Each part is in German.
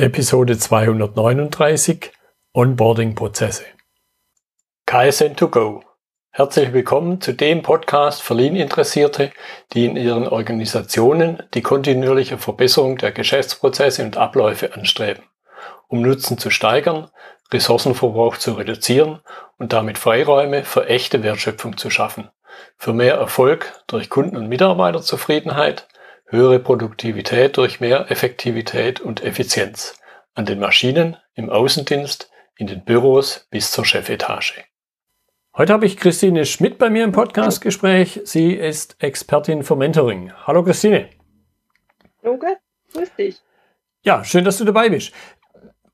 Episode 239 Onboarding-Prozesse. KSN2Go. Herzlich willkommen zu dem Podcast für Lean-Interessierte, die in ihren Organisationen die kontinuierliche Verbesserung der Geschäftsprozesse und Abläufe anstreben, um Nutzen zu steigern, Ressourcenverbrauch zu reduzieren und damit Freiräume für echte Wertschöpfung zu schaffen, für mehr Erfolg durch Kunden- und Mitarbeiterzufriedenheit, höhere Produktivität durch mehr Effektivität und Effizienz an den Maschinen, im Außendienst, in den Büros bis zur Chefetage. Heute habe ich Christine Schmidt bei mir im Podcastgespräch. Sie ist Expertin für Mentoring. Hallo Christine. Luke, grüß dich. Ja, schön, dass du dabei bist.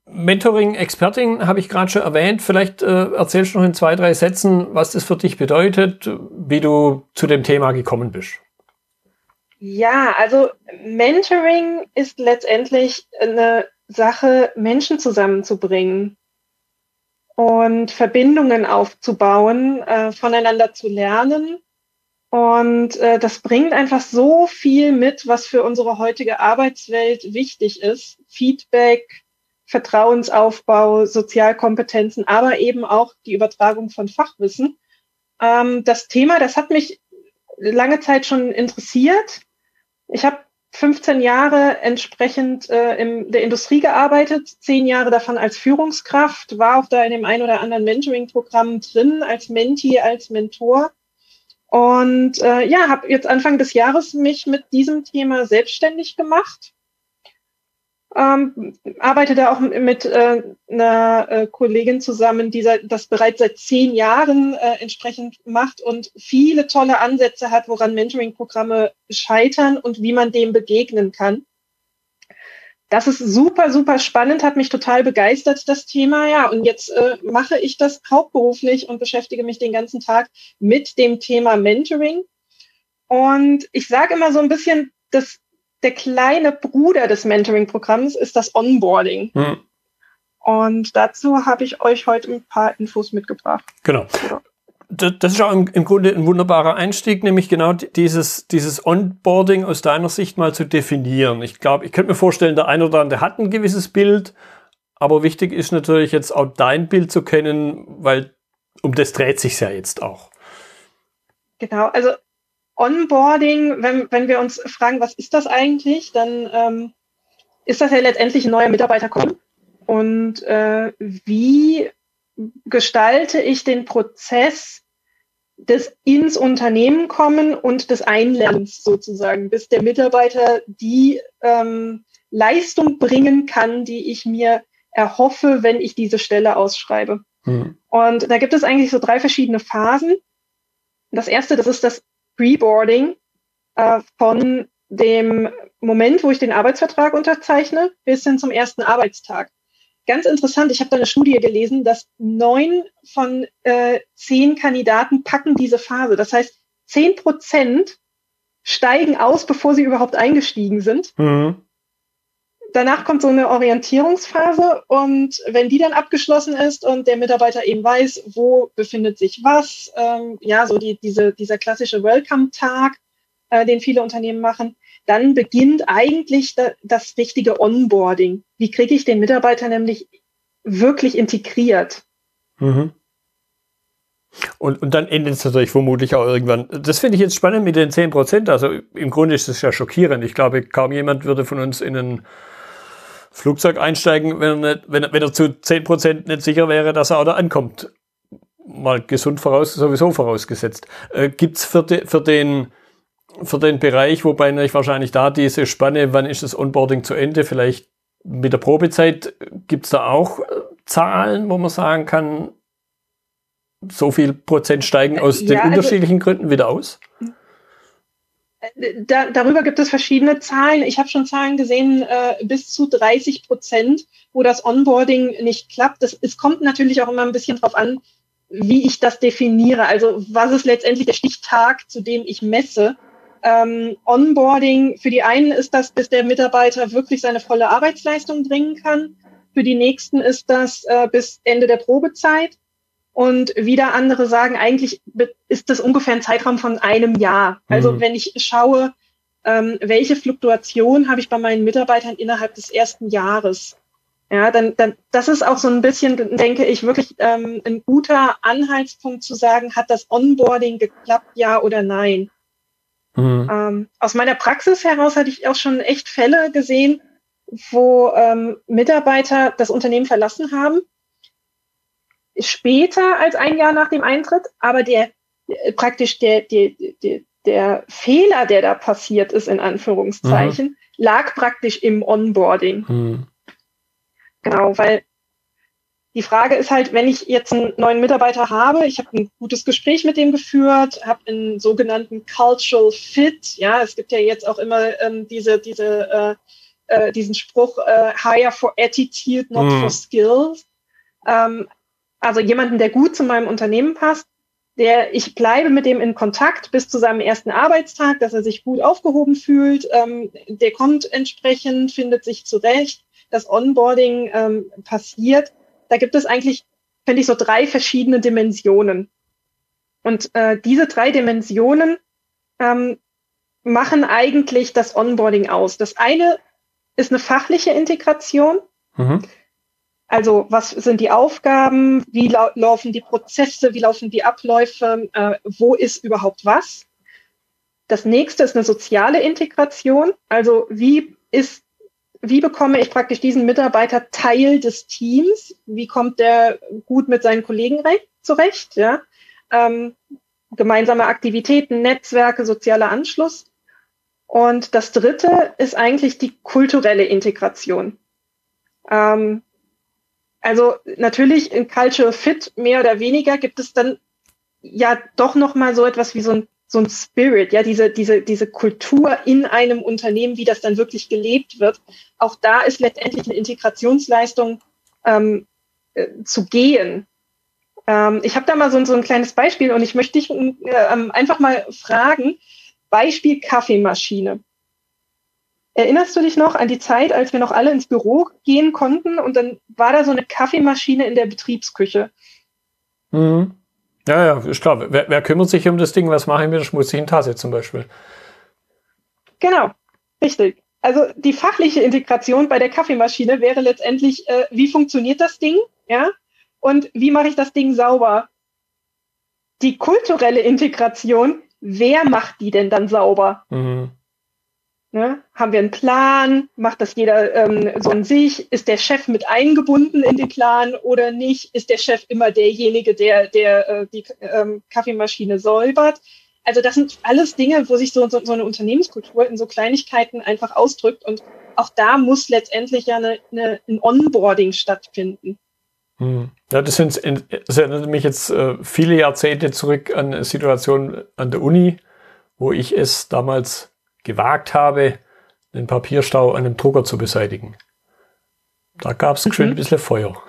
Mentoring, Expertin habe ich gerade schon erwähnt. Vielleicht äh, erzählst du noch in zwei, drei Sätzen, was das für dich bedeutet, wie du zu dem Thema gekommen bist. Ja, also Mentoring ist letztendlich eine Sache, Menschen zusammenzubringen und Verbindungen aufzubauen, äh, voneinander zu lernen. Und äh, das bringt einfach so viel mit, was für unsere heutige Arbeitswelt wichtig ist. Feedback, Vertrauensaufbau, Sozialkompetenzen, aber eben auch die Übertragung von Fachwissen. Ähm, das Thema, das hat mich lange Zeit schon interessiert. Ich habe 15 Jahre entsprechend äh, in der Industrie gearbeitet, zehn Jahre davon als Führungskraft, war auch da in dem ein oder anderen Mentoring-Programm drin, als Mentee, als Mentor. Und äh, ja, habe jetzt Anfang des Jahres mich mit diesem Thema selbstständig gemacht ähm, arbeite da auch mit äh, einer äh, Kollegin zusammen, die seit, das bereits seit zehn Jahren äh, entsprechend macht und viele tolle Ansätze hat, woran Mentoring-Programme scheitern und wie man dem begegnen kann. Das ist super, super spannend, hat mich total begeistert, das Thema. Ja, und jetzt äh, mache ich das hauptberuflich und beschäftige mich den ganzen Tag mit dem Thema Mentoring. Und ich sage immer so ein bisschen, das der kleine Bruder des Mentoring-Programms ist das Onboarding. Hm. Und dazu habe ich euch heute ein paar Infos mitgebracht. Genau. Das ist auch im, im, Grunde ein wunderbarer Einstieg, nämlich genau dieses, dieses Onboarding aus deiner Sicht mal zu definieren. Ich glaube, ich könnte mir vorstellen, der eine oder andere hat ein gewisses Bild, aber wichtig ist natürlich jetzt auch dein Bild zu kennen, weil um das dreht sich ja jetzt auch. Genau, also Onboarding, wenn, wenn wir uns fragen, was ist das eigentlich, dann ähm, ist das ja letztendlich ein neuer Mitarbeiter kommen. Und äh, wie gestalte ich den Prozess des ins Unternehmen kommen und des Einlernens sozusagen, bis der Mitarbeiter die ähm, Leistung bringen kann, die ich mir erhoffe, wenn ich diese Stelle ausschreibe. Hm. Und da gibt es eigentlich so drei verschiedene Phasen. Das erste, das ist das Preboarding äh, von dem Moment, wo ich den Arbeitsvertrag unterzeichne, bis hin zum ersten Arbeitstag. Ganz interessant, ich habe da eine Studie gelesen, dass neun von äh, zehn Kandidaten packen diese Phase. Das heißt, zehn Prozent steigen aus, bevor sie überhaupt eingestiegen sind. Mhm. Danach kommt so eine Orientierungsphase und wenn die dann abgeschlossen ist und der Mitarbeiter eben weiß, wo befindet sich was, ähm, ja, so die, diese, dieser klassische Welcome-Tag, äh, den viele Unternehmen machen, dann beginnt eigentlich da, das richtige Onboarding. Wie kriege ich den Mitarbeiter nämlich wirklich integriert? Mhm. Und, und dann endet es natürlich vermutlich auch irgendwann. Das finde ich jetzt spannend mit den 10 Prozent. Also im Grunde ist es ja schockierend. Ich glaube, kaum jemand würde von uns in einen Flugzeug einsteigen, wenn er, nicht, wenn, wenn er zu 10% nicht sicher wäre, dass er auch da ankommt. Mal gesund voraus, sowieso vorausgesetzt. Äh, Gibt es für, de, für, den, für den Bereich, wobei natürlich wahrscheinlich da diese Spanne, wann ist das Onboarding zu Ende, vielleicht mit der Probezeit, gibt es da auch äh, Zahlen, wo man sagen kann, so viel Prozent steigen aus ja, den also, unterschiedlichen Gründen wieder aus? Da, darüber gibt es verschiedene Zahlen. Ich habe schon Zahlen gesehen, äh, bis zu 30 Prozent, wo das Onboarding nicht klappt. Das, es kommt natürlich auch immer ein bisschen drauf an, wie ich das definiere. Also was ist letztendlich der Stichtag, zu dem ich messe? Ähm, Onboarding, für die einen ist das, bis der Mitarbeiter wirklich seine volle Arbeitsleistung bringen kann. Für die nächsten ist das äh, bis Ende der Probezeit. Und wieder andere sagen, eigentlich ist das ungefähr ein Zeitraum von einem Jahr. Also mhm. wenn ich schaue, ähm, welche Fluktuation habe ich bei meinen Mitarbeitern innerhalb des ersten Jahres. Ja, dann, dann, das ist auch so ein bisschen, denke ich, wirklich ähm, ein guter Anhaltspunkt zu sagen, hat das Onboarding geklappt, ja oder nein? Mhm. Ähm, aus meiner Praxis heraus hatte ich auch schon echt Fälle gesehen, wo ähm, Mitarbeiter das Unternehmen verlassen haben, später als ein Jahr nach dem Eintritt, aber der äh, praktisch der, der, der, der Fehler, der da passiert ist, in Anführungszeichen, mhm. lag praktisch im Onboarding. Mhm. Genau, weil die Frage ist halt, wenn ich jetzt einen neuen Mitarbeiter habe, ich habe ein gutes Gespräch mit dem geführt, habe einen sogenannten Cultural Fit, ja, es gibt ja jetzt auch immer ähm, diese, diese, äh, äh, diesen Spruch, äh, hire for attitude, not mm. for skills. Ähm, also jemanden, der gut zu meinem Unternehmen passt, der, ich bleibe mit dem in Kontakt bis zu seinem ersten Arbeitstag, dass er sich gut aufgehoben fühlt, ähm, der kommt entsprechend, findet sich zurecht das Onboarding ähm, passiert, da gibt es eigentlich, finde ich, so drei verschiedene Dimensionen. Und äh, diese drei Dimensionen ähm, machen eigentlich das Onboarding aus. Das eine ist eine fachliche Integration. Mhm. Also was sind die Aufgaben, wie lau laufen die Prozesse, wie laufen die Abläufe, äh, wo ist überhaupt was. Das nächste ist eine soziale Integration. Also wie ist wie bekomme ich praktisch diesen Mitarbeiter Teil des Teams? Wie kommt der gut mit seinen Kollegen zurecht? Ja? Ähm, gemeinsame Aktivitäten, Netzwerke, sozialer Anschluss. Und das dritte ist eigentlich die kulturelle Integration. Ähm, also natürlich in Cultural Fit mehr oder weniger gibt es dann ja doch noch mal so etwas wie so ein so ein Spirit, ja, diese, diese, diese Kultur in einem Unternehmen, wie das dann wirklich gelebt wird. Auch da ist letztendlich eine Integrationsleistung ähm, äh, zu gehen. Ähm, ich habe da mal so, so ein kleines Beispiel und ich möchte dich äh, ähm, einfach mal fragen, Beispiel Kaffeemaschine. Erinnerst du dich noch an die Zeit, als wir noch alle ins Büro gehen konnten und dann war da so eine Kaffeemaschine in der Betriebsküche? Mhm. Ja, ja, ist klar. Wer, wer kümmert sich um das Ding? Was mache ich mit der schmutzigen Tasse zum Beispiel? Genau, richtig. Also die fachliche Integration bei der Kaffeemaschine wäre letztendlich, äh, wie funktioniert das Ding, ja, und wie mache ich das Ding sauber? Die kulturelle Integration, wer macht die denn dann sauber? Mhm. Ne? Haben wir einen Plan? Macht das jeder ähm, so in sich? Ist der Chef mit eingebunden in den Plan oder nicht? Ist der Chef immer derjenige, der, der äh, die ähm, Kaffeemaschine säubert? Also das sind alles Dinge, wo sich so, so, so eine Unternehmenskultur in so Kleinigkeiten einfach ausdrückt. Und auch da muss letztendlich ja eine, eine, ein Onboarding stattfinden. Hm. Ja, das, sind, das erinnert mich jetzt äh, viele Jahrzehnte zurück an eine Situation an der Uni, wo ich es damals gewagt habe, den Papierstau an einem Drucker zu beseitigen. Da gab es mhm. schön ein bisschen Feuer.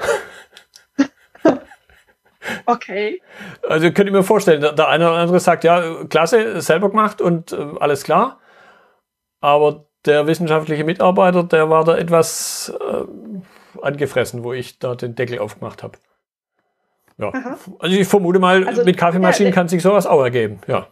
Okay. Also könnt ihr mir vorstellen, der, der eine oder andere sagt, ja, klasse, selber gemacht und äh, alles klar. Aber der wissenschaftliche Mitarbeiter, der war da etwas äh, angefressen, wo ich da den Deckel aufgemacht habe. Ja. Aha. Also ich vermute mal, also, mit Kaffeemaschinen ja, kann sich sowas auch ergeben, ja.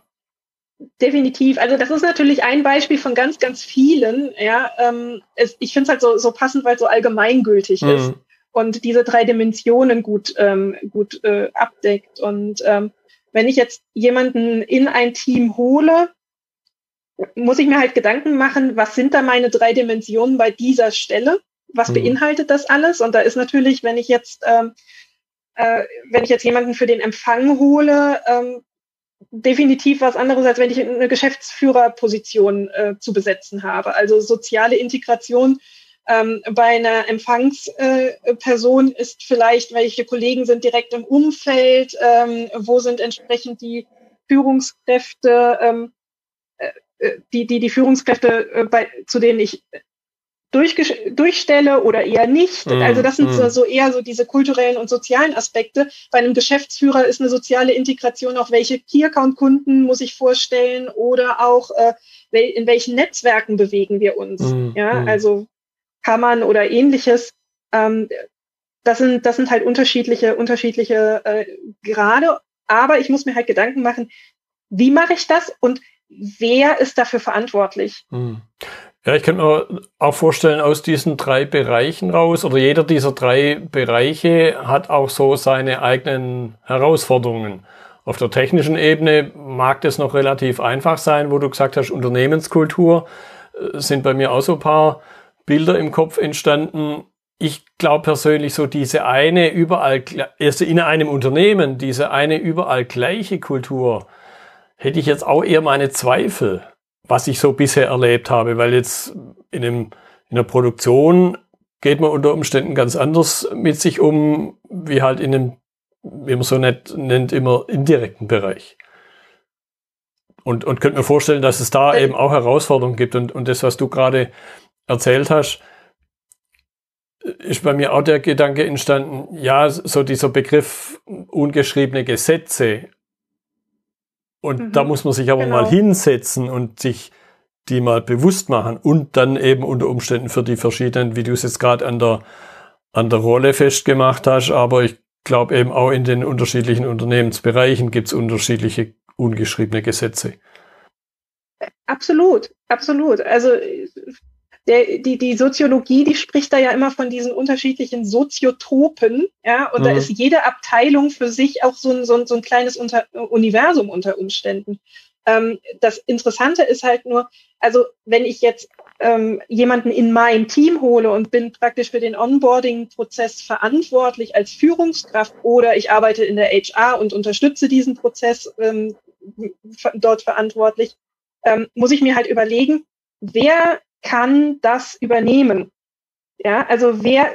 Definitiv. Also das ist natürlich ein Beispiel von ganz, ganz vielen. Ja, ähm, es, ich finde es halt so, so passend, weil es so allgemeingültig mhm. ist und diese drei Dimensionen gut, ähm, gut äh, abdeckt. Und ähm, wenn ich jetzt jemanden in ein Team hole, muss ich mir halt Gedanken machen, was sind da meine drei Dimensionen bei dieser Stelle? Was mhm. beinhaltet das alles? Und da ist natürlich, wenn ich jetzt ähm, äh, wenn ich jetzt jemanden für den Empfang hole, ähm, definitiv was anderes, als wenn ich eine Geschäftsführerposition äh, zu habe. Also soziale Integration ähm, bei einer Empfangsperson äh, ist vielleicht, welche Kollegen sind direkt im Umfeld, ähm, wo sind entsprechend die Führungskräfte, ähm, äh, äh die, die, die Führungskräfte, äh, bei, zu denen ich durchstelle oder eher nicht. Mm, also das sind mm. so eher so diese kulturellen und sozialen Aspekte. Bei einem Geschäftsführer ist eine soziale Integration auch, welche Key-Account-Kunden muss ich vorstellen oder auch äh, in welchen Netzwerken bewegen wir uns. Mm, ja, mm. also Kammern oder ähnliches. Ähm, das sind, das sind halt unterschiedliche, unterschiedliche äh, Grade. Aber ich muss mir halt Gedanken machen, wie mache ich das und wer ist dafür verantwortlich? Ja, ich kann mir auch vorstellen, aus diesen drei Bereichen raus, oder jeder dieser drei Bereiche hat auch so seine eigenen Herausforderungen. Auf der technischen Ebene mag das noch relativ einfach sein, wo du gesagt hast, Unternehmenskultur äh, sind bei mir auch so ein paar Bilder im Kopf entstanden. Ich glaube persönlich so diese eine überall, erst in einem Unternehmen, diese eine überall gleiche Kultur, hätte ich jetzt auch eher meine Zweifel was ich so bisher erlebt habe, weil jetzt in, einem, in der Produktion geht man unter Umständen ganz anders mit sich um, wie halt in einem, wie man so nett nennt, immer indirekten Bereich. Und, und könnte mir vorstellen, dass es da eben auch Herausforderungen gibt. Und, und das, was du gerade erzählt hast, ist bei mir auch der Gedanke entstanden, ja, so dieser Begriff ungeschriebene Gesetze und mhm, da muss man sich aber genau. mal hinsetzen und sich die mal bewusst machen und dann eben unter Umständen für die verschiedenen, wie du es jetzt gerade an der, an der Rolle festgemacht hast, aber ich glaube eben auch in den unterschiedlichen Unternehmensbereichen gibt es unterschiedliche ungeschriebene Gesetze. Absolut, absolut. Also der, die, die Soziologie, die spricht da ja immer von diesen unterschiedlichen Soziotopen, ja, und mhm. da ist jede Abteilung für sich auch so ein, so ein, so ein kleines unter, Universum unter Umständen. Ähm, das Interessante ist halt nur, also wenn ich jetzt ähm, jemanden in mein Team hole und bin praktisch für den Onboarding-Prozess verantwortlich als Führungskraft oder ich arbeite in der HR und unterstütze diesen Prozess ähm, dort verantwortlich, ähm, muss ich mir halt überlegen, wer kann das übernehmen? Ja, also wer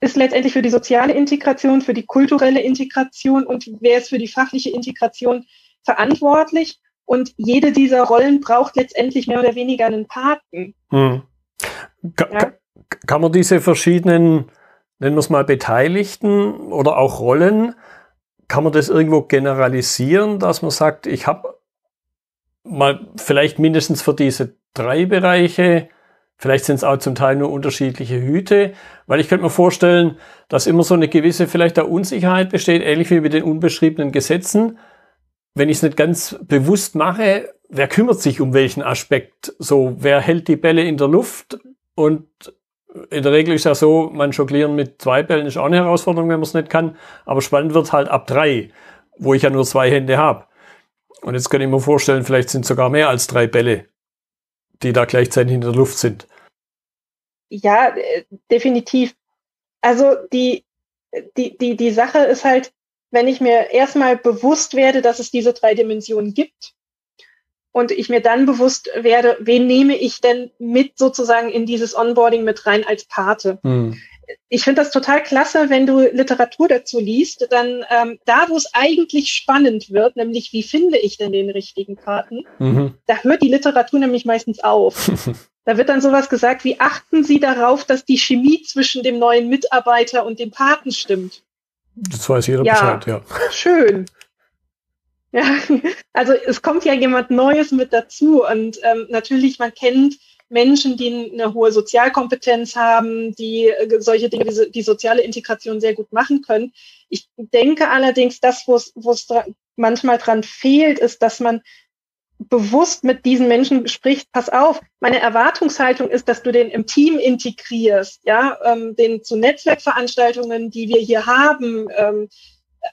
ist letztendlich für die soziale Integration, für die kulturelle Integration und wer ist für die fachliche Integration verantwortlich? Und jede dieser Rollen braucht letztendlich mehr oder weniger einen Paten. Hm. Ka ja? Kann man diese verschiedenen, nennen wir es mal Beteiligten oder auch Rollen, kann man das irgendwo generalisieren, dass man sagt, ich habe mal vielleicht mindestens für diese drei Bereiche Vielleicht sind es auch zum Teil nur unterschiedliche Hüte, weil ich könnte mir vorstellen, dass immer so eine gewisse vielleicht da Unsicherheit besteht, ähnlich wie mit den unbeschriebenen Gesetzen. Wenn ich es nicht ganz bewusst mache, wer kümmert sich um welchen Aspekt? So, wer hält die Bälle in der Luft? Und in der Regel ist ja so, man jonglieren mit zwei Bällen ist auch eine Herausforderung, wenn man es nicht kann. Aber spannend wird halt ab drei, wo ich ja nur zwei Hände habe. Und jetzt kann ich mir vorstellen, vielleicht sind sogar mehr als drei Bälle die da gleichzeitig in der Luft sind. Ja, äh, definitiv. Also die, die, die, die Sache ist halt, wenn ich mir erstmal bewusst werde, dass es diese drei Dimensionen gibt und ich mir dann bewusst werde, wen nehme ich denn mit sozusagen in dieses Onboarding mit rein als Pate. Hm ich finde das total klasse, wenn du Literatur dazu liest, dann ähm, da, wo es eigentlich spannend wird, nämlich wie finde ich denn den richtigen Paten, mhm. da hört die Literatur nämlich meistens auf. da wird dann sowas gesagt wie, achten Sie darauf, dass die Chemie zwischen dem neuen Mitarbeiter und dem Paten stimmt. Das weiß jeder ja, Bescheid, ja. Schön. Ja, also es kommt ja jemand Neues mit dazu und ähm, natürlich, man kennt Menschen, die eine hohe Sozialkompetenz haben, die äh, solche Dinge, die, die soziale Integration sehr gut machen können. Ich denke allerdings, das, wo es manchmal dran fehlt, ist, dass man bewusst mit diesen Menschen spricht, pass auf, meine Erwartungshaltung ist, dass du den im Team integrierst, ja, ähm, den zu Netzwerkveranstaltungen, die wir hier haben, ähm,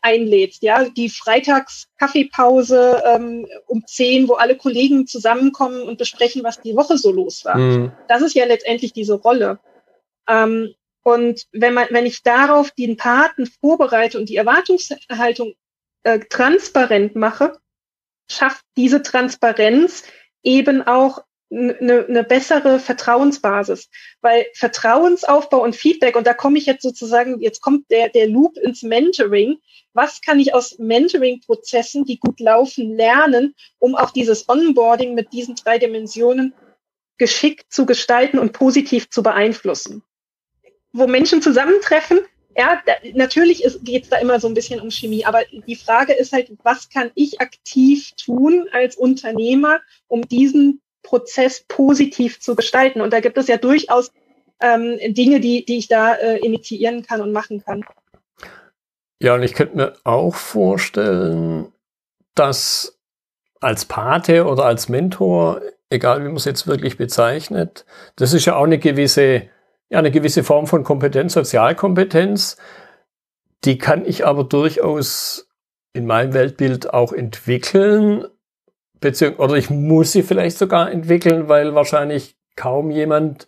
einlädst, ja, die Freitags-Kaffeepause ähm, um zehn, wo alle Kollegen zusammenkommen und besprechen, was die Woche so los war. Mhm. Das ist ja letztendlich diese Rolle. Ähm, und wenn man, wenn ich darauf den Paten vorbereite und die Erwartungshaltung äh, transparent mache, schafft diese Transparenz eben auch eine, eine bessere Vertrauensbasis, weil Vertrauensaufbau und Feedback, und da komme ich jetzt sozusagen, jetzt kommt der, der Loop ins Mentoring. Was kann ich aus Mentoring-Prozessen, die gut laufen, lernen, um auch dieses Onboarding mit diesen drei Dimensionen geschickt zu gestalten und positiv zu beeinflussen? Wo Menschen zusammentreffen, ja, da, natürlich geht es da immer so ein bisschen um Chemie, aber die Frage ist halt, was kann ich aktiv tun als Unternehmer, um diesen Prozess positiv zu gestalten. Und da gibt es ja durchaus ähm, Dinge, die, die ich da äh, initiieren kann und machen kann. Ja, und ich könnte mir auch vorstellen, dass als Pate oder als Mentor egal wie man es jetzt wirklich bezeichnet, das ist ja auch eine gewisse, ja, eine gewisse Form von Kompetenz, Sozialkompetenz. Die kann ich aber durchaus in meinem Weltbild auch entwickeln, beziehungsweise, oder ich muss sie vielleicht sogar entwickeln, weil wahrscheinlich kaum jemand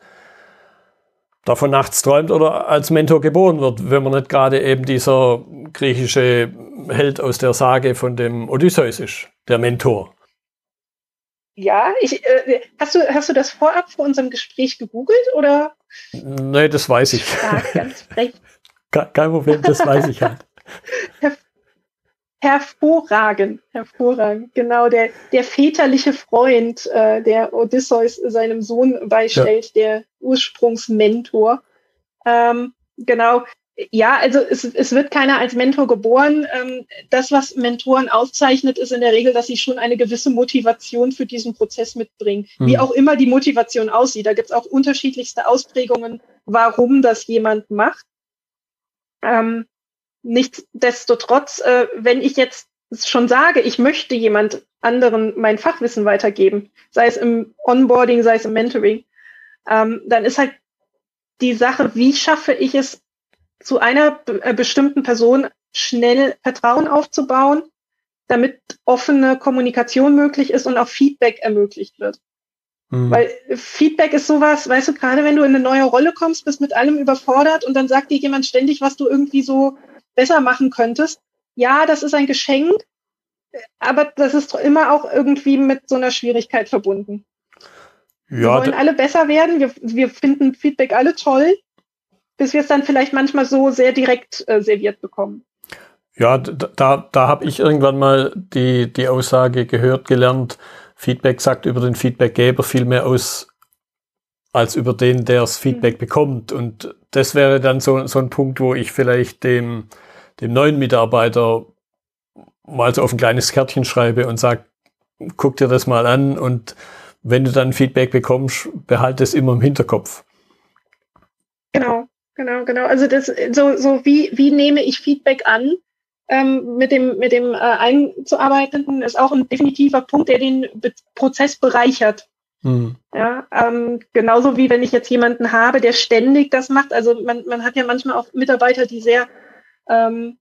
davon nachts träumt oder als Mentor geboren wird, wenn man nicht gerade eben dieser griechische Held aus der Sage von dem Odysseus ist, der Mentor. Ja, ich, äh, hast, du, hast du das vorab vor unserem Gespräch gegoogelt oder? Nee, das weiß ich. Ja, ganz frech. Kein Problem, das weiß ich halt. Hervorragend, hervorragend. Genau, der, der väterliche Freund, äh, der Odysseus seinem Sohn beistellt, ja. der Ursprungsmentor. Ähm, genau. Ja, also es, es wird keiner als Mentor geboren. Ähm, das, was Mentoren auszeichnet, ist in der Regel, dass sie schon eine gewisse Motivation für diesen Prozess mitbringen. Mhm. Wie auch immer die Motivation aussieht. Da gibt es auch unterschiedlichste Ausprägungen, warum das jemand macht. Ähm, Nichtsdestotrotz, äh, wenn ich jetzt schon sage, ich möchte jemand anderen mein Fachwissen weitergeben, sei es im Onboarding, sei es im Mentoring, ähm, dann ist halt die Sache, wie schaffe ich es, zu einer äh, bestimmten Person schnell Vertrauen aufzubauen, damit offene Kommunikation möglich ist und auch Feedback ermöglicht wird. Mhm. Weil Feedback ist sowas, weißt du, gerade wenn du in eine neue Rolle kommst, bist mit allem überfordert und dann sagt dir jemand ständig, was du irgendwie so besser machen könntest. Ja, das ist ein Geschenk, aber das ist immer auch irgendwie mit so einer Schwierigkeit verbunden. Ja, wir wollen alle besser werden. Wir, wir finden Feedback alle toll, bis wir es dann vielleicht manchmal so sehr direkt äh, serviert bekommen. Ja, da, da habe ich irgendwann mal die, die Aussage gehört, gelernt, Feedback sagt über den Feedbackgeber viel mehr aus, als über den, der das Feedback mhm. bekommt. Und das wäre dann so, so ein Punkt, wo ich vielleicht dem, dem neuen Mitarbeiter mal so auf ein kleines Kärtchen schreibe und sage, guck dir das mal an und wenn du dann Feedback bekommst, behalte es immer im Hinterkopf. Genau, genau, genau. Also das so, so wie, wie nehme ich Feedback an? Ähm, mit dem, mit dem äh, Einzuarbeitenden ist auch ein definitiver Punkt, der den Be Prozess bereichert. Hm. Ja, ähm, genauso wie wenn ich jetzt jemanden habe, der ständig das macht. Also man, man hat ja manchmal auch Mitarbeiter, die sehr ähm,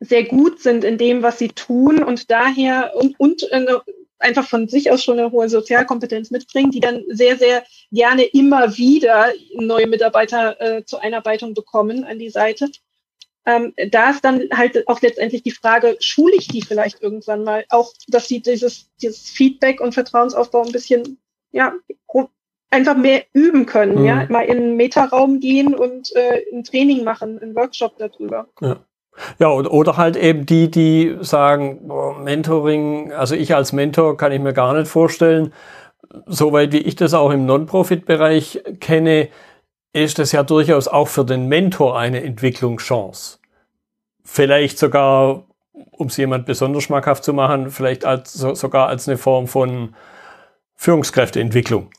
sehr gut sind in dem, was sie tun und daher und, und äh, einfach von sich aus schon eine hohe Sozialkompetenz mitbringen, die dann sehr, sehr gerne immer wieder neue Mitarbeiter äh, zur Einarbeitung bekommen an die Seite. Ähm, da ist dann halt auch letztendlich die Frage, schule ich die vielleicht irgendwann mal, auch dass sie dieses, dieses Feedback und Vertrauensaufbau ein bisschen, ja, einfach mehr üben können, mhm. ja, mal in einen Metaraum gehen und äh, ein Training machen, einen Workshop darüber. Ja. Ja, oder halt eben die, die sagen, boah, Mentoring, also ich als Mentor kann ich mir gar nicht vorstellen. Soweit wie ich das auch im Non-Profit-Bereich kenne, ist das ja durchaus auch für den Mentor eine Entwicklungschance. Vielleicht sogar, um es jemand besonders schmackhaft zu machen, vielleicht als, sogar als eine Form von Führungskräfteentwicklung.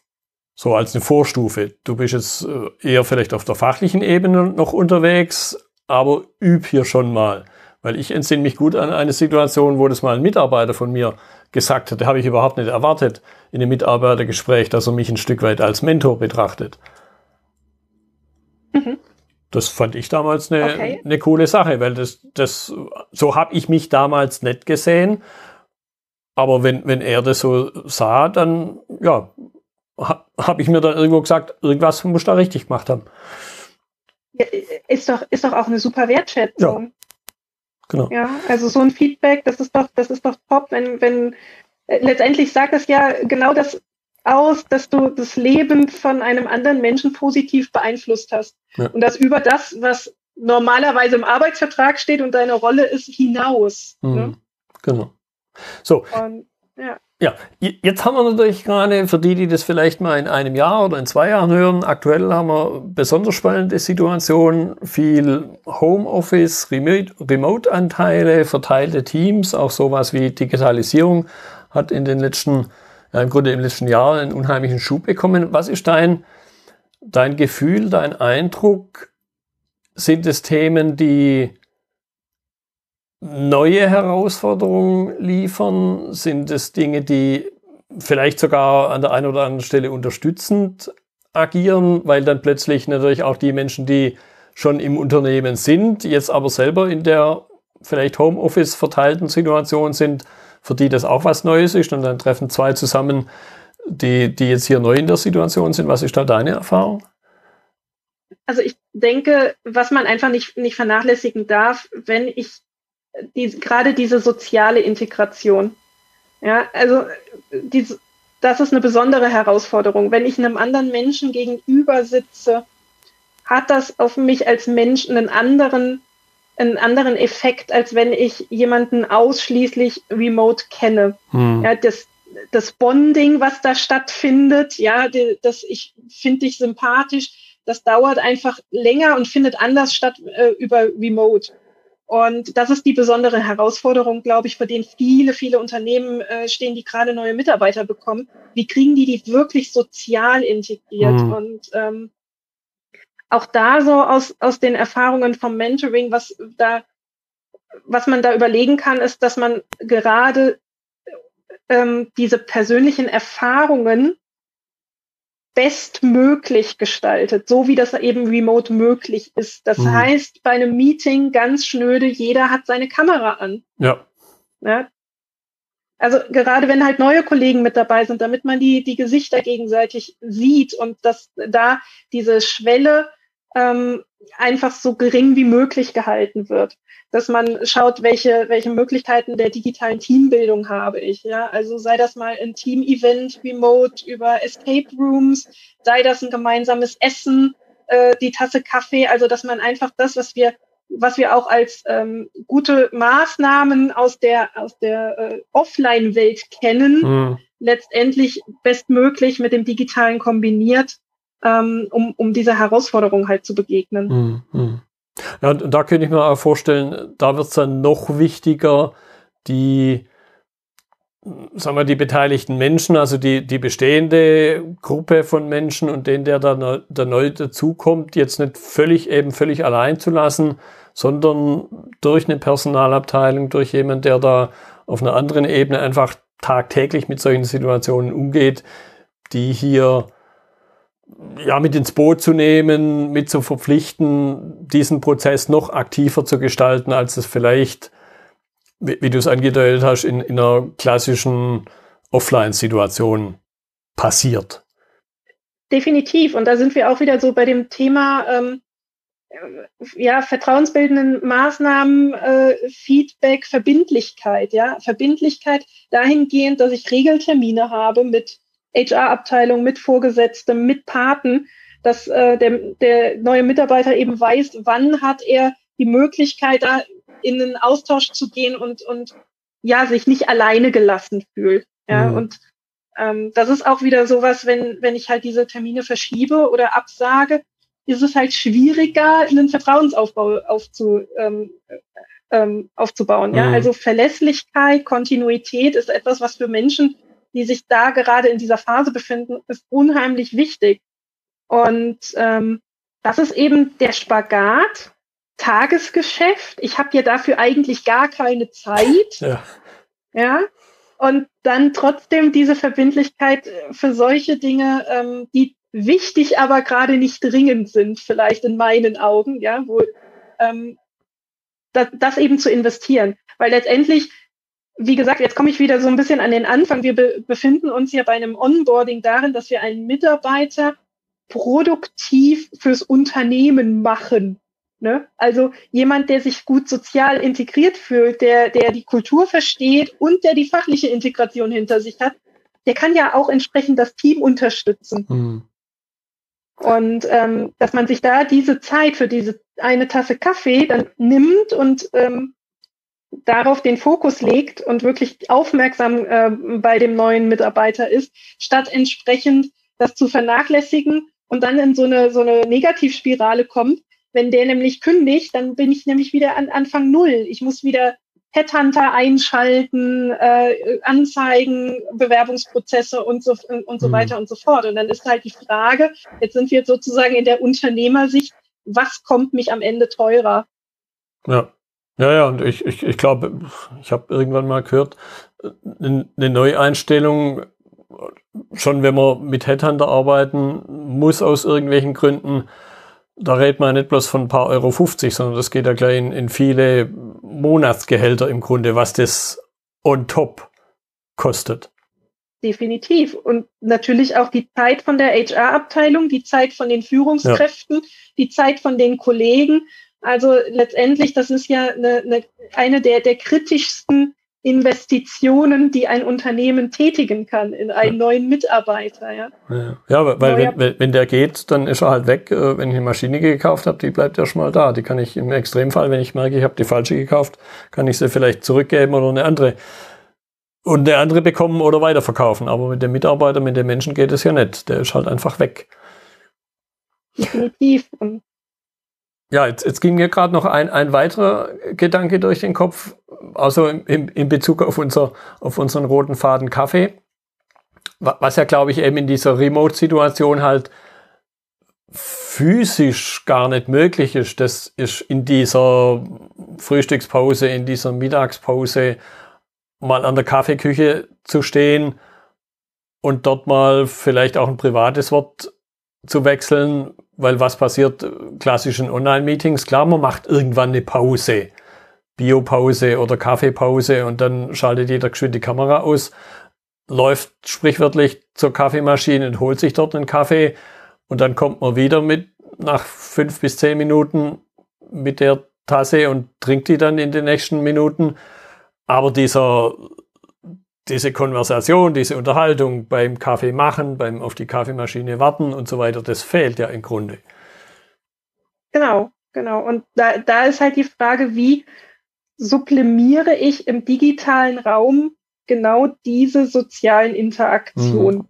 So als eine Vorstufe. Du bist jetzt äh, eher vielleicht auf der fachlichen Ebene noch unterwegs, aber üb hier schon mal. Weil ich entsinne mich gut an eine Situation, wo das mal ein Mitarbeiter von mir gesagt hat, habe ich überhaupt nicht erwartet in einem Mitarbeitergespräch, dass er mich ein Stück weit als Mentor betrachtet. Mhm. Das fand ich damals eine, okay. eine coole Sache, weil das, das so habe ich mich damals nicht gesehen. Aber wenn, wenn er das so sah, dann ja, habe ich mir dann irgendwo gesagt, irgendwas muss da richtig gemacht haben. Ist doch, ist doch auch eine super Wertschätzung. Ja, genau. Ja, also so ein Feedback, das ist doch, das ist doch top, wenn, wenn äh, letztendlich sagt das ja genau das aus, dass du das Leben von einem anderen Menschen positiv beeinflusst hast. Ja. Und das über das, was normalerweise im Arbeitsvertrag steht und deine Rolle ist, hinaus. Mhm. Ne? Genau. So. Und, ja. Jetzt haben wir natürlich gerade, für die, die das vielleicht mal in einem Jahr oder in zwei Jahren hören, aktuell haben wir besonders spannende Situationen, viel Homeoffice, Remote-Anteile, verteilte Teams, auch sowas wie Digitalisierung hat in den letzten, ja, im Grunde im letzten Jahr einen unheimlichen Schub bekommen. Was ist dein, dein Gefühl, dein Eindruck? Sind es Themen, die neue Herausforderungen liefern? Sind es Dinge, die vielleicht sogar an der einen oder anderen Stelle unterstützend agieren, weil dann plötzlich natürlich auch die Menschen, die schon im Unternehmen sind, jetzt aber selber in der vielleicht Homeoffice verteilten Situation sind, für die das auch was Neues ist und dann treffen zwei zusammen, die, die jetzt hier neu in der Situation sind. Was ist da deine Erfahrung? Also ich denke, was man einfach nicht, nicht vernachlässigen darf, wenn ich die, gerade diese soziale Integration, ja, also diese, das ist eine besondere Herausforderung. Wenn ich einem anderen Menschen gegenüber sitze, hat das auf mich als Mensch einen anderen, einen anderen Effekt, als wenn ich jemanden ausschließlich remote kenne. Hm. Ja, das, das Bonding, was da stattfindet, ja, die, das ich finde dich sympathisch, das dauert einfach länger und findet anders statt äh, über Remote. Und das ist die besondere Herausforderung, glaube ich, vor denen viele, viele Unternehmen äh, stehen, die gerade neue Mitarbeiter bekommen. Wie kriegen die die wirklich sozial integriert? Mhm. Und ähm, auch da so aus, aus den Erfahrungen vom Mentoring, was da, was man da überlegen kann, ist, dass man gerade ähm, diese persönlichen Erfahrungen bestmöglich gestaltet, so wie das eben remote möglich ist. Das mhm. heißt, bei einem Meeting ganz schnöde, jeder hat seine Kamera an. Ja. ja. Also gerade wenn halt neue Kollegen mit dabei sind, damit man die, die Gesichter gegenseitig sieht und dass da diese Schwelle ähm, einfach so gering wie möglich gehalten wird. Dass man schaut, welche, welche Möglichkeiten der digitalen Teambildung habe ich. Ja, also sei das mal ein Team-Event remote über Escape Rooms, sei das ein gemeinsames Essen, äh, die Tasse Kaffee, also dass man einfach das, was wir was wir auch als ähm, gute Maßnahmen aus der aus der äh, Offline-Welt kennen, mhm. letztendlich bestmöglich mit dem Digitalen kombiniert ähm, um, um dieser Herausforderung halt zu begegnen. Mhm. Ja, und da könnte ich mir auch vorstellen, da wird es dann noch wichtiger, die, sagen wir, die beteiligten Menschen, also die, die bestehende Gruppe von Menschen und den, der da, da neu dazukommt, jetzt nicht völlig eben völlig allein zu lassen, sondern durch eine Personalabteilung, durch jemand, der da auf einer anderen Ebene einfach tagtäglich mit solchen Situationen umgeht, die hier ja, mit ins Boot zu nehmen, mit zu verpflichten, diesen Prozess noch aktiver zu gestalten, als es vielleicht, wie, wie du es angedeutet hast, in, in einer klassischen Offline-Situation passiert. Definitiv. Und da sind wir auch wieder so bei dem Thema, ähm, ja, vertrauensbildenden Maßnahmen, äh, Feedback, Verbindlichkeit, ja, Verbindlichkeit dahingehend, dass ich Regeltermine habe mit HR-Abteilung, mit Vorgesetztem, mit Paten, dass äh, der, der neue Mitarbeiter eben weiß, wann hat er die Möglichkeit, da in einen Austausch zu gehen und, und ja, sich nicht alleine gelassen fühlt. Ja, mhm. und ähm, das ist auch wieder sowas, wenn, wenn ich halt diese Termine verschiebe oder absage, ist es halt schwieriger, einen Vertrauensaufbau aufzu, ähm, ähm, aufzubauen. Mhm. Ja, also Verlässlichkeit, Kontinuität ist etwas, was für Menschen die sich da gerade in dieser Phase befinden, ist unheimlich wichtig. Und ähm, das ist eben der Spagat, Tagesgeschäft. Ich habe ja dafür eigentlich gar keine Zeit. Ja. ja. Und dann trotzdem diese Verbindlichkeit für solche Dinge, ähm, die wichtig, aber gerade nicht dringend sind, vielleicht in meinen Augen, ja, wo ähm, das, das eben zu investieren. Weil letztendlich wie gesagt, jetzt komme ich wieder so ein bisschen an den Anfang. Wir be befinden uns ja bei einem Onboarding darin, dass wir einen Mitarbeiter produktiv fürs Unternehmen machen. Ne? Also jemand, der sich gut sozial integriert fühlt, der, der die Kultur versteht und der die fachliche Integration hinter sich hat, der kann ja auch entsprechend das Team unterstützen. Mhm. Und ähm, dass man sich da diese Zeit für diese eine Tasse Kaffee dann nimmt und ähm, darauf den Fokus legt und wirklich aufmerksam äh, bei dem neuen Mitarbeiter ist, statt entsprechend das zu vernachlässigen und dann in so eine, so eine Negativspirale kommt. Wenn der nämlich kündigt, dann bin ich nämlich wieder an Anfang Null. Ich muss wieder Headhunter einschalten, äh, Anzeigen, Bewerbungsprozesse und so, und so mhm. weiter und so fort. Und dann ist halt die Frage, jetzt sind wir sozusagen in der Unternehmersicht, was kommt mich am Ende teurer? Ja. Ja, ja, und ich, ich, ich glaube, ich habe irgendwann mal gehört, eine Neueinstellung schon wenn man mit Headhunter arbeiten muss aus irgendwelchen Gründen, da redet man nicht bloß von ein paar Euro 50, sondern das geht ja gleich in, in viele Monatsgehälter im Grunde, was das on top kostet. Definitiv. Und natürlich auch die Zeit von der HR-Abteilung, die Zeit von den Führungskräften, ja. die Zeit von den Kollegen. Also letztendlich, das ist ja eine, eine, eine der, der kritischsten Investitionen, die ein Unternehmen tätigen kann in einen ja. neuen Mitarbeiter. Ja, ja, ja weil wenn, wenn der geht, dann ist er halt weg. Äh, wenn ich eine Maschine gekauft habe, die bleibt ja schon mal da. Die kann ich im Extremfall, wenn ich merke, ich habe die falsche gekauft, kann ich sie vielleicht zurückgeben oder eine andere und eine andere bekommen oder weiterverkaufen. Aber mit dem Mitarbeiter, mit dem Menschen geht es ja nicht. Der ist halt einfach weg. Definitiv. Ja, jetzt, jetzt ging mir gerade noch ein, ein weiterer Gedanke durch den Kopf, also in, in Bezug auf, unser, auf unseren roten Faden Kaffee, was ja, glaube ich, eben in dieser Remote-Situation halt physisch gar nicht möglich ist. Das ist in dieser Frühstückspause, in dieser Mittagspause mal an der Kaffeeküche zu stehen und dort mal vielleicht auch ein privates Wort zu wechseln, weil was passiert klassischen Online-Meetings? Klar, man macht irgendwann eine Pause, Biopause oder Kaffeepause und dann schaltet jeder geschwind die Kamera aus, läuft sprichwörtlich zur Kaffeemaschine und holt sich dort einen Kaffee und dann kommt man wieder mit nach fünf bis zehn Minuten mit der Tasse und trinkt die dann in den nächsten Minuten. Aber dieser, diese Konversation, diese Unterhaltung beim Kaffee machen, beim auf die Kaffeemaschine warten und so weiter, das fehlt ja im Grunde. Genau, genau. Und da, da ist halt die Frage, wie sublimiere ich im digitalen Raum genau diese sozialen Interaktionen?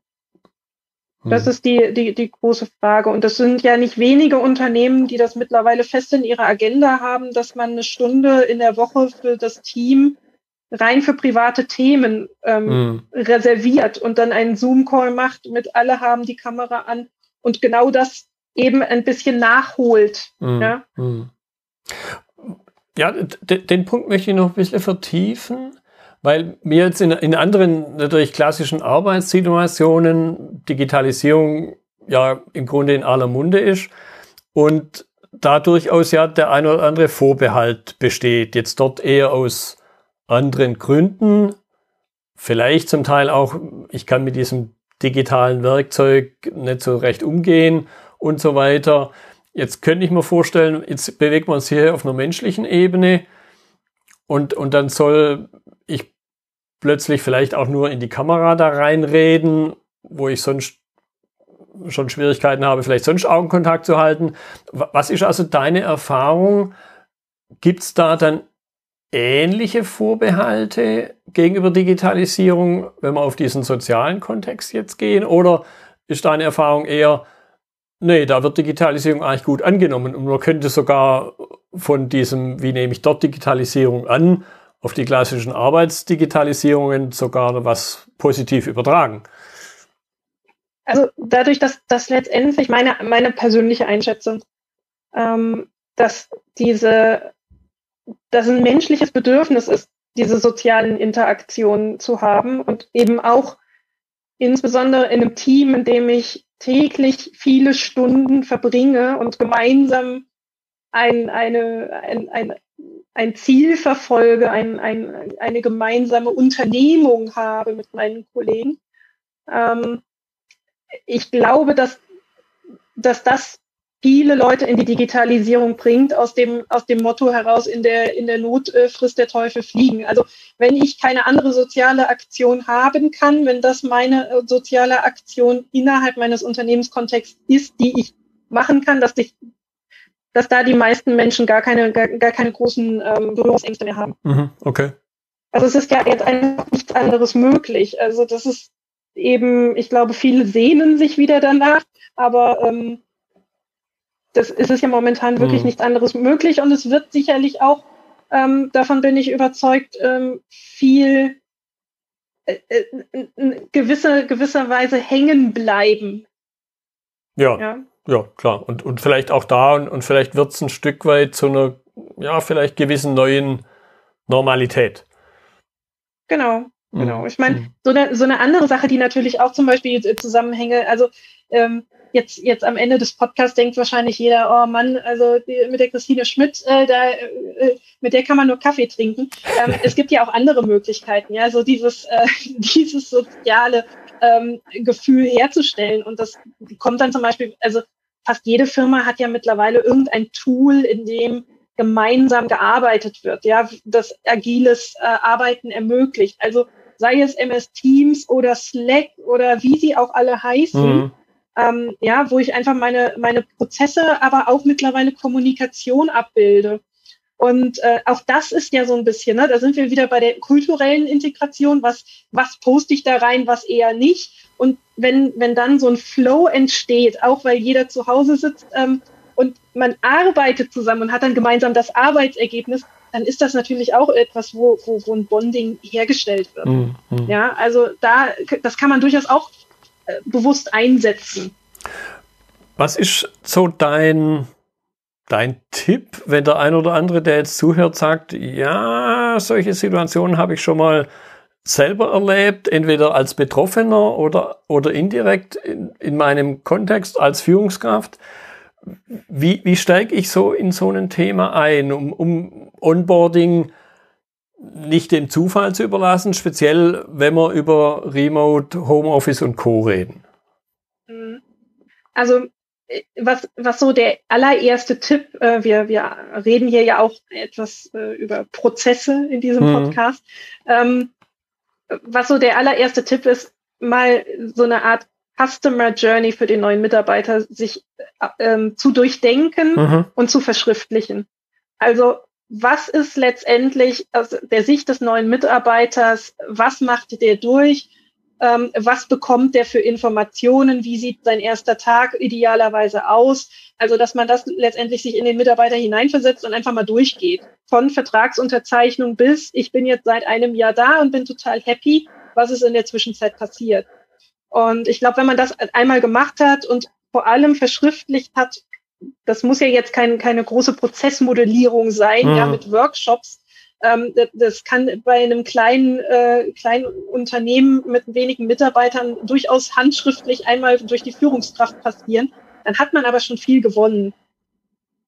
Mhm. Das mhm. ist die, die, die große Frage. Und das sind ja nicht wenige Unternehmen, die das mittlerweile fest in ihrer Agenda haben, dass man eine Stunde in der Woche für das Team rein für private Themen ähm, mhm. reserviert und dann einen Zoom-Call macht mit alle haben die Kamera an und genau das eben ein bisschen nachholt. Mhm. Ja, mhm. ja den Punkt möchte ich noch ein bisschen vertiefen, weil mir jetzt in, in anderen natürlich klassischen Arbeitssituationen Digitalisierung ja im Grunde in aller Munde ist und da durchaus ja der ein oder andere Vorbehalt besteht. Jetzt dort eher aus anderen Gründen. Vielleicht zum Teil auch, ich kann mit diesem digitalen Werkzeug nicht so recht umgehen und so weiter. Jetzt könnte ich mir vorstellen, jetzt bewegen wir uns hier auf einer menschlichen Ebene und, und dann soll ich plötzlich vielleicht auch nur in die Kamera da reinreden, wo ich sonst schon Schwierigkeiten habe, vielleicht sonst Augenkontakt zu halten. Was ist also deine Erfahrung? Gibt es da dann ähnliche Vorbehalte gegenüber Digitalisierung, wenn wir auf diesen sozialen Kontext jetzt gehen? Oder ist deine Erfahrung eher, nee, da wird Digitalisierung eigentlich gut angenommen und man könnte sogar von diesem, wie nehme ich dort Digitalisierung an, auf die klassischen Arbeitsdigitalisierungen sogar was positiv übertragen? Also dadurch, dass das letztendlich meine, meine persönliche Einschätzung, ähm, dass diese dass ein menschliches Bedürfnis ist, diese sozialen Interaktionen zu haben und eben auch insbesondere in einem Team, in dem ich täglich viele Stunden verbringe und gemeinsam ein, eine, ein, ein, ein Ziel verfolge, ein, ein, eine gemeinsame Unternehmung habe mit meinen Kollegen. Ähm, ich glaube, dass, dass das viele Leute in die Digitalisierung bringt, aus dem, aus dem Motto heraus, in der, in der Not äh, frisst der Teufel fliegen. Also wenn ich keine andere soziale Aktion haben kann, wenn das meine äh, soziale Aktion innerhalb meines Unternehmenskontexts ist, die ich machen kann, dass ich dass da die meisten Menschen gar keine, gar, gar keine großen ähm, Berührungsängste mehr haben. Mhm, okay. Also es ist ja jetzt einfach nichts anderes möglich. Also das ist eben, ich glaube, viele sehnen sich wieder danach, aber ähm, das ist es ja momentan wirklich mhm. nichts anderes möglich und es wird sicherlich auch, ähm, davon bin ich überzeugt, ähm, viel äh, äh, gewisse, gewisserweise hängen bleiben. Ja, ja, ja, klar. Und, und vielleicht auch da und, und vielleicht wird es ein Stück weit zu einer, ja, vielleicht gewissen neuen Normalität. Genau, Genau. Ich meine, so eine, so eine andere Sache, die natürlich auch zum Beispiel äh, Zusammenhänge, also ähm, jetzt, jetzt am Ende des Podcasts denkt wahrscheinlich jeder, oh Mann, also die, mit der Christine Schmidt, äh, da, äh, mit der kann man nur Kaffee trinken. Ähm, es gibt ja auch andere Möglichkeiten, ja, so dieses, äh, dieses soziale ähm, Gefühl herzustellen. Und das kommt dann zum Beispiel, also fast jede Firma hat ja mittlerweile irgendein Tool, in dem gemeinsam gearbeitet wird, ja, das agiles äh, Arbeiten ermöglicht. Also sei es MS Teams oder Slack oder wie sie auch alle heißen. Mhm ähm, ja, wo ich einfach meine, meine Prozesse, aber auch mittlerweile Kommunikation abbilde. Und äh, auch das ist ja so ein bisschen, ne, da sind wir wieder bei der kulturellen Integration, was, was poste ich da rein, was eher nicht. Und wenn, wenn dann so ein Flow entsteht, auch weil jeder zu Hause sitzt ähm, und man arbeitet zusammen und hat dann gemeinsam das Arbeitsergebnis, dann ist das natürlich auch etwas, wo, wo, wo ein Bonding hergestellt wird. Mhm. Ja, also da, das kann man durchaus auch bewusst einsetzen. Was ist so dein, dein Tipp, wenn der ein oder andere, der jetzt zuhört, sagt, ja, solche Situationen habe ich schon mal selber erlebt, entweder als Betroffener oder, oder indirekt in, in meinem Kontext als Führungskraft. Wie, wie steige ich so in so ein Thema ein, um, um Onboarding nicht dem Zufall zu überlassen, speziell wenn wir über Remote, Homeoffice und Co. reden? Mhm. Also äh, was, was so der allererste Tipp, äh, wir, wir reden hier ja auch etwas äh, über Prozesse in diesem mhm. Podcast. Ähm, was so der allererste Tipp ist, mal so eine Art Customer Journey für den neuen Mitarbeiter sich äh, ähm, zu durchdenken mhm. und zu verschriftlichen. Also was ist letztendlich aus der Sicht des neuen Mitarbeiters, was macht der durch, ähm, was bekommt der für Informationen, wie sieht sein erster Tag idealerweise aus. Also, dass man das letztendlich sich in den Mitarbeiter hineinversetzt und einfach mal durchgeht. Von Vertragsunterzeichnung bis, ich bin jetzt seit einem Jahr da und bin total happy, was ist in der Zwischenzeit passiert. Und ich glaube, wenn man das einmal gemacht hat und vor allem verschriftlicht hat, das muss ja jetzt kein, keine große Prozessmodellierung sein, mhm. ja, mit Workshops. Ähm, das, das, kann bei einem kleinen, äh, kleinen Unternehmen mit wenigen Mitarbeitern durchaus handschriftlich einmal durch die Führungskraft passieren. Dann hat man aber schon viel gewonnen,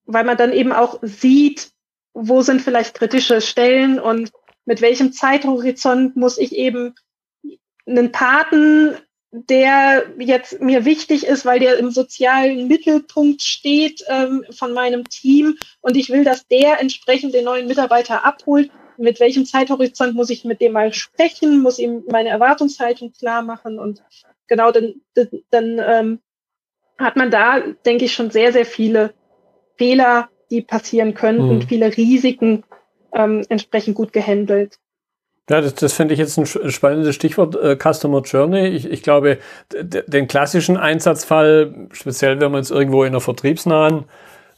weil man dann eben auch sieht, wo sind vielleicht kritische Stellen und mit welchem Zeithorizont muss ich eben einen Paten der jetzt mir wichtig ist, weil der im sozialen Mittelpunkt steht ähm, von meinem Team und ich will, dass der entsprechend den neuen Mitarbeiter abholt. Mit welchem Zeithorizont muss ich mit dem mal sprechen, muss ihm meine Erwartungshaltung klar machen und genau dann, dann ähm, hat man da, denke ich, schon sehr, sehr viele Fehler, die passieren können mhm. und viele Risiken ähm, entsprechend gut gehandelt. Ja, das, das finde ich jetzt ein spannendes Stichwort, äh, Customer Journey. Ich, ich glaube, den klassischen Einsatzfall, speziell wenn man jetzt irgendwo in einer vertriebsnahen,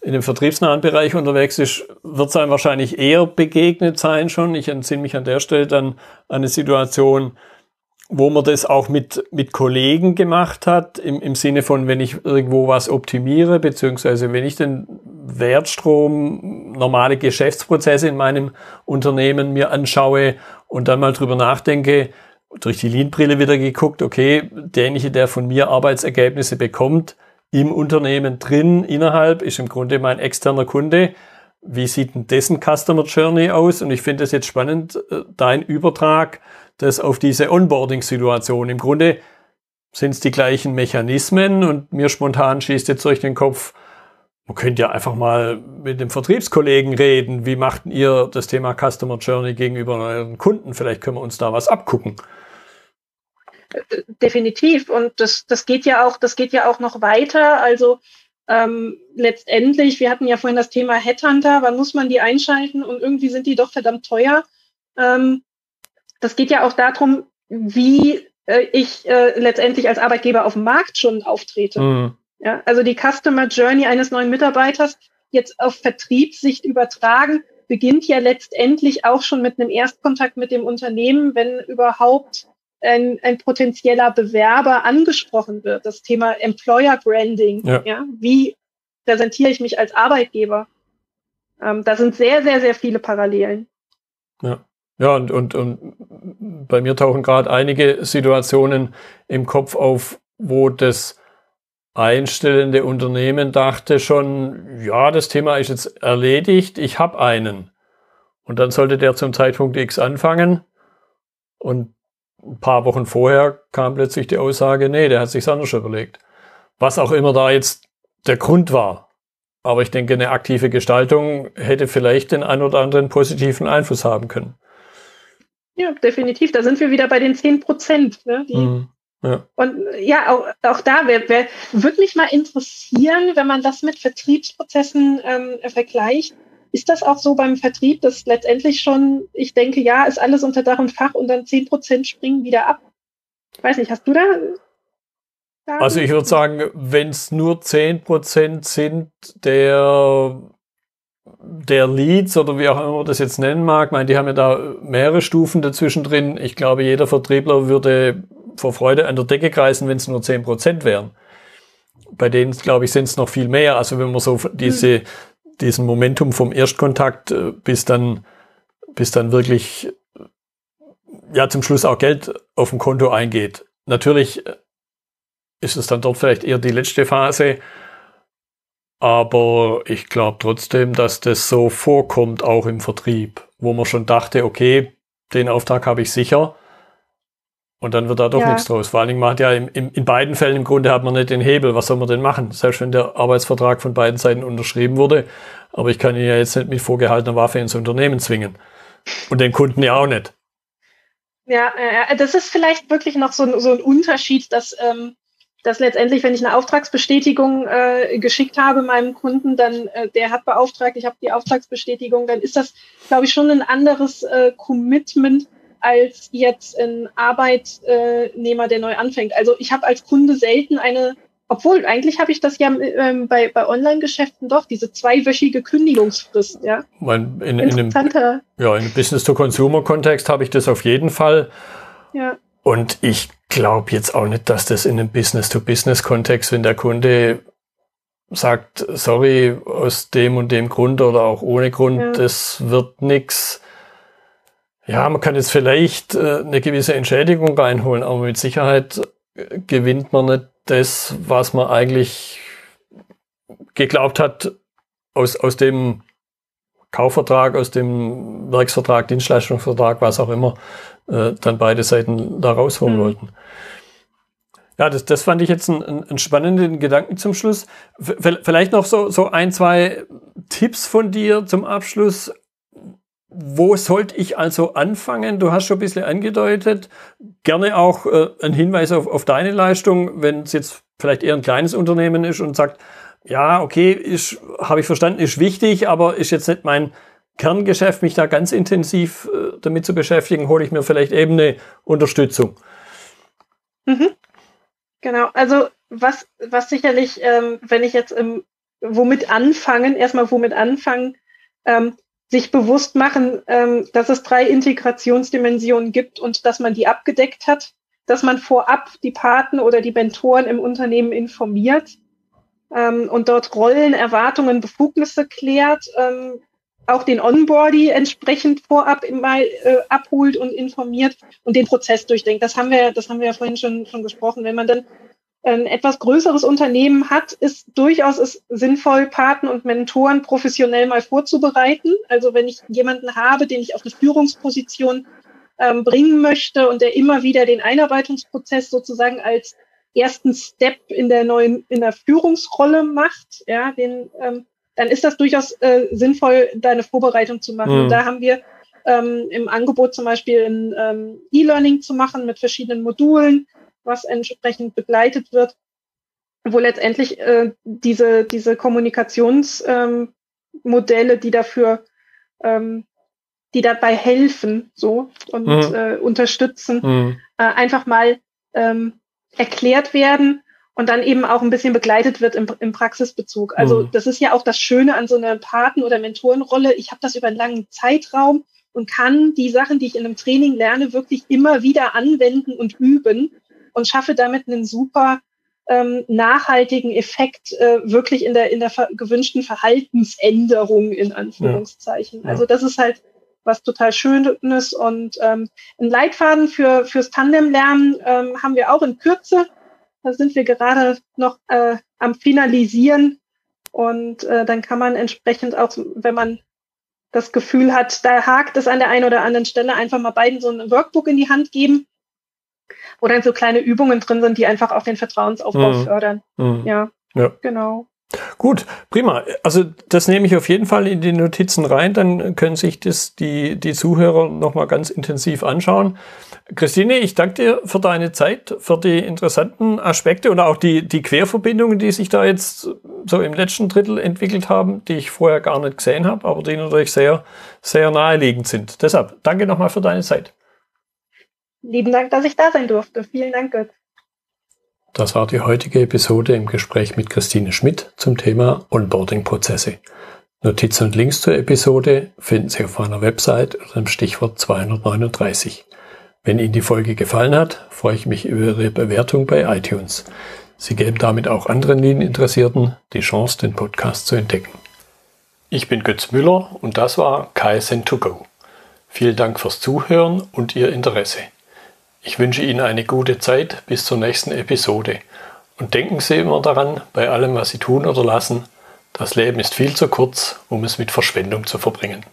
in dem vertriebsnahen Bereich unterwegs ist, wird es einem wahrscheinlich eher begegnet sein schon. Ich entsinne mich an der Stelle dann an eine Situation, wo man das auch mit, mit Kollegen gemacht hat, im, im Sinne von, wenn ich irgendwo was optimiere, beziehungsweise wenn ich den Wertstrom, normale Geschäftsprozesse in meinem Unternehmen mir anschaue und dann mal drüber nachdenke, durch die Lean-Brille wieder geguckt, okay, derjenige, der von mir Arbeitsergebnisse bekommt, im Unternehmen drin, innerhalb, ist im Grunde mein externer Kunde. Wie sieht denn dessen Customer Journey aus? Und ich finde es jetzt spannend, äh, dein Übertrag das auf diese Onboarding-Situation. Im Grunde sind es die gleichen Mechanismen und mir spontan schießt jetzt durch den Kopf, man könnte ja einfach mal mit dem Vertriebskollegen reden. Wie macht ihr das Thema Customer Journey gegenüber euren Kunden? Vielleicht können wir uns da was abgucken. Definitiv. Und das, das geht ja auch, das geht ja auch noch weiter. Also ähm, letztendlich, wir hatten ja vorhin das Thema Headhunter, wann muss man die einschalten und irgendwie sind die doch verdammt teuer. Ähm, das geht ja auch darum, wie äh, ich äh, letztendlich als Arbeitgeber auf dem Markt schon auftrete. Mhm. Ja, also die Customer Journey eines neuen Mitarbeiters jetzt auf Vertriebssicht übertragen, beginnt ja letztendlich auch schon mit einem Erstkontakt mit dem Unternehmen, wenn überhaupt ein, ein potenzieller Bewerber angesprochen wird. Das Thema Employer Branding. Ja. ja wie präsentiere ich mich als Arbeitgeber? Ähm, da sind sehr, sehr, sehr viele Parallelen. Ja. Ja, und, und, und bei mir tauchen gerade einige Situationen im Kopf auf, wo das einstellende Unternehmen dachte schon, ja, das Thema ist jetzt erledigt, ich habe einen. Und dann sollte der zum Zeitpunkt X anfangen. Und ein paar Wochen vorher kam plötzlich die Aussage, nee, der hat sich anders überlegt. Was auch immer da jetzt der Grund war. Aber ich denke, eine aktive Gestaltung hätte vielleicht den ein oder anderen positiven Einfluss haben können. Ja, definitiv. Da sind wir wieder bei den 10 Prozent. Ne, mhm. Ja. Und ja, auch, auch da würde mich mal interessieren, wenn man das mit Vertriebsprozessen ähm, vergleicht. Ist das auch so beim Vertrieb, dass letztendlich schon, ich denke, ja, ist alles unter Dach und Fach und dann 10 Prozent springen wieder ab? Ich weiß nicht, hast du da also ich würde sagen, wenn es nur 10% sind der, der Leads oder wie auch immer man das jetzt nennen mag, meine, die haben ja da mehrere Stufen dazwischen drin. Ich glaube, jeder Vertriebler würde vor Freude an der Decke kreisen, wenn es nur 10% wären. Bei denen, glaube ich, sind es noch viel mehr. Also wenn man so diese, diesen Momentum vom Erstkontakt äh, bis dann, bis dann wirklich ja zum Schluss auch Geld auf dem Konto eingeht. Natürlich ist es dann dort vielleicht eher die letzte Phase. Aber ich glaube trotzdem, dass das so vorkommt, auch im Vertrieb, wo man schon dachte, okay, den Auftrag habe ich sicher. Und dann wird da doch ja. nichts draus. Vor allen Dingen, man hat ja im, im, in beiden Fällen im Grunde hat man nicht den Hebel. Was soll man denn machen? Selbst wenn der Arbeitsvertrag von beiden Seiten unterschrieben wurde. Aber ich kann ihn ja jetzt nicht mit vorgehaltener Waffe ins Unternehmen zwingen. Und den Kunden ja auch nicht. Ja, äh, das ist vielleicht wirklich noch so, so ein Unterschied, dass ähm, dass letztendlich, wenn ich eine Auftragsbestätigung äh, geschickt habe meinem Kunden, dann äh, der hat beauftragt, ich habe die Auftragsbestätigung, dann ist das, glaube ich, schon ein anderes äh, Commitment als jetzt ein Arbeitnehmer, der neu anfängt. Also ich habe als Kunde selten eine, obwohl eigentlich habe ich das ja ähm, bei, bei Online-Geschäften doch, diese zweiwöchige Kündigungsfrist, ja. In, in, in einem, ja, im Business-to-Consumer-Kontext habe ich das auf jeden Fall. Ja. Und ich glaube jetzt auch nicht, dass das in einem Business-to-Business-Kontext, wenn der Kunde sagt, sorry, aus dem und dem Grund oder auch ohne Grund, ja. das wird nix. Ja, man kann jetzt vielleicht äh, eine gewisse Entschädigung reinholen, aber mit Sicherheit äh, gewinnt man nicht das, was man eigentlich geglaubt hat, aus, aus dem Kaufvertrag, aus dem Werksvertrag, Dienstleistungsvertrag, was auch immer, äh, dann beide Seiten da rausholen mhm. wollten. Ja, das, das fand ich jetzt einen, einen spannenden Gedanken zum Schluss. V vielleicht noch so, so ein, zwei Tipps von dir zum Abschluss. Wo sollte ich also anfangen? Du hast schon ein bisschen angedeutet. Gerne auch äh, ein Hinweis auf, auf deine Leistung, wenn es jetzt vielleicht eher ein kleines Unternehmen ist und sagt, ja, okay, habe ich verstanden, ist wichtig, aber ist jetzt nicht mein Kerngeschäft, mich da ganz intensiv äh, damit zu beschäftigen, hole ich mir vielleicht eben eine Unterstützung. Mhm. Genau, also was, was sicherlich, ähm, wenn ich jetzt ähm, womit anfangen, erstmal womit anfangen, ähm, sich bewusst machen, ähm, dass es drei Integrationsdimensionen gibt und dass man die abgedeckt hat, dass man vorab die Paten oder die Mentoren im Unternehmen informiert, ähm, und dort Rollen, Erwartungen, Befugnisse klärt, ähm, auch den Onboardy entsprechend vorab mal äh, abholt und informiert und den Prozess durchdenkt. Das haben wir, das haben wir ja vorhin schon, schon gesprochen. Wenn man dann ein etwas größeres Unternehmen hat, ist durchaus es sinnvoll, Paten und Mentoren professionell mal vorzubereiten. Also wenn ich jemanden habe, den ich auf eine Führungsposition ähm, bringen möchte und der immer wieder den Einarbeitungsprozess sozusagen als ersten Step in der neuen, in der Führungsrolle macht, ja, den, ähm, dann ist das durchaus äh, sinnvoll, deine Vorbereitung zu machen. Mhm. Und da haben wir ähm, im Angebot zum Beispiel ein ähm, E-Learning zu machen mit verschiedenen Modulen, was entsprechend begleitet wird, wo letztendlich äh, diese, diese Kommunikationsmodelle, ähm, die dafür, ähm, die dabei helfen, so und mhm. äh, unterstützen, mhm. äh, einfach mal ähm, erklärt werden und dann eben auch ein bisschen begleitet wird im, im Praxisbezug. Also mhm. das ist ja auch das Schöne an so einer Paten- oder Mentorenrolle. Ich habe das über einen langen Zeitraum und kann die Sachen, die ich in einem Training lerne, wirklich immer wieder anwenden und üben und schaffe damit einen super ähm, nachhaltigen Effekt äh, wirklich in der in der gewünschten Verhaltensänderung in Anführungszeichen. Ja. Ja. Also das ist halt was total Schönes und ähm, ein Leitfaden für fürs Tandemlernen ähm, haben wir auch in Kürze. Da sind wir gerade noch äh, am Finalisieren und äh, dann kann man entsprechend auch, wenn man das Gefühl hat, da hakt es an der einen oder anderen Stelle, einfach mal beiden so ein Workbook in die Hand geben, wo dann so kleine Übungen drin sind, die einfach auch den Vertrauensaufbau mhm. fördern. Mhm. Ja, ja, genau. Gut, prima. Also das nehme ich auf jeden Fall in die Notizen rein, dann können sich das die, die Zuhörer nochmal ganz intensiv anschauen. Christine, ich danke dir für deine Zeit, für die interessanten Aspekte und auch die, die Querverbindungen, die sich da jetzt so im letzten Drittel entwickelt haben, die ich vorher gar nicht gesehen habe, aber die natürlich sehr, sehr naheliegend sind. Deshalb danke nochmal für deine Zeit. Lieben Dank, dass ich da sein durfte. Vielen Dank, Götz. Das war die heutige Episode im Gespräch mit Christine Schmidt zum Thema Onboarding-Prozesse. Notizen und Links zur Episode finden Sie auf meiner Website unter dem Stichwort 239. Wenn Ihnen die Folge gefallen hat, freue ich mich über Ihre Bewertung bei iTunes. Sie geben damit auch anderen Lean-Interessierten die Chance, den Podcast zu entdecken. Ich bin Götz Müller und das war KSN2Go. Vielen Dank fürs Zuhören und Ihr Interesse. Ich wünsche Ihnen eine gute Zeit bis zur nächsten Episode. Und denken Sie immer daran, bei allem, was Sie tun oder lassen, das Leben ist viel zu kurz, um es mit Verschwendung zu verbringen.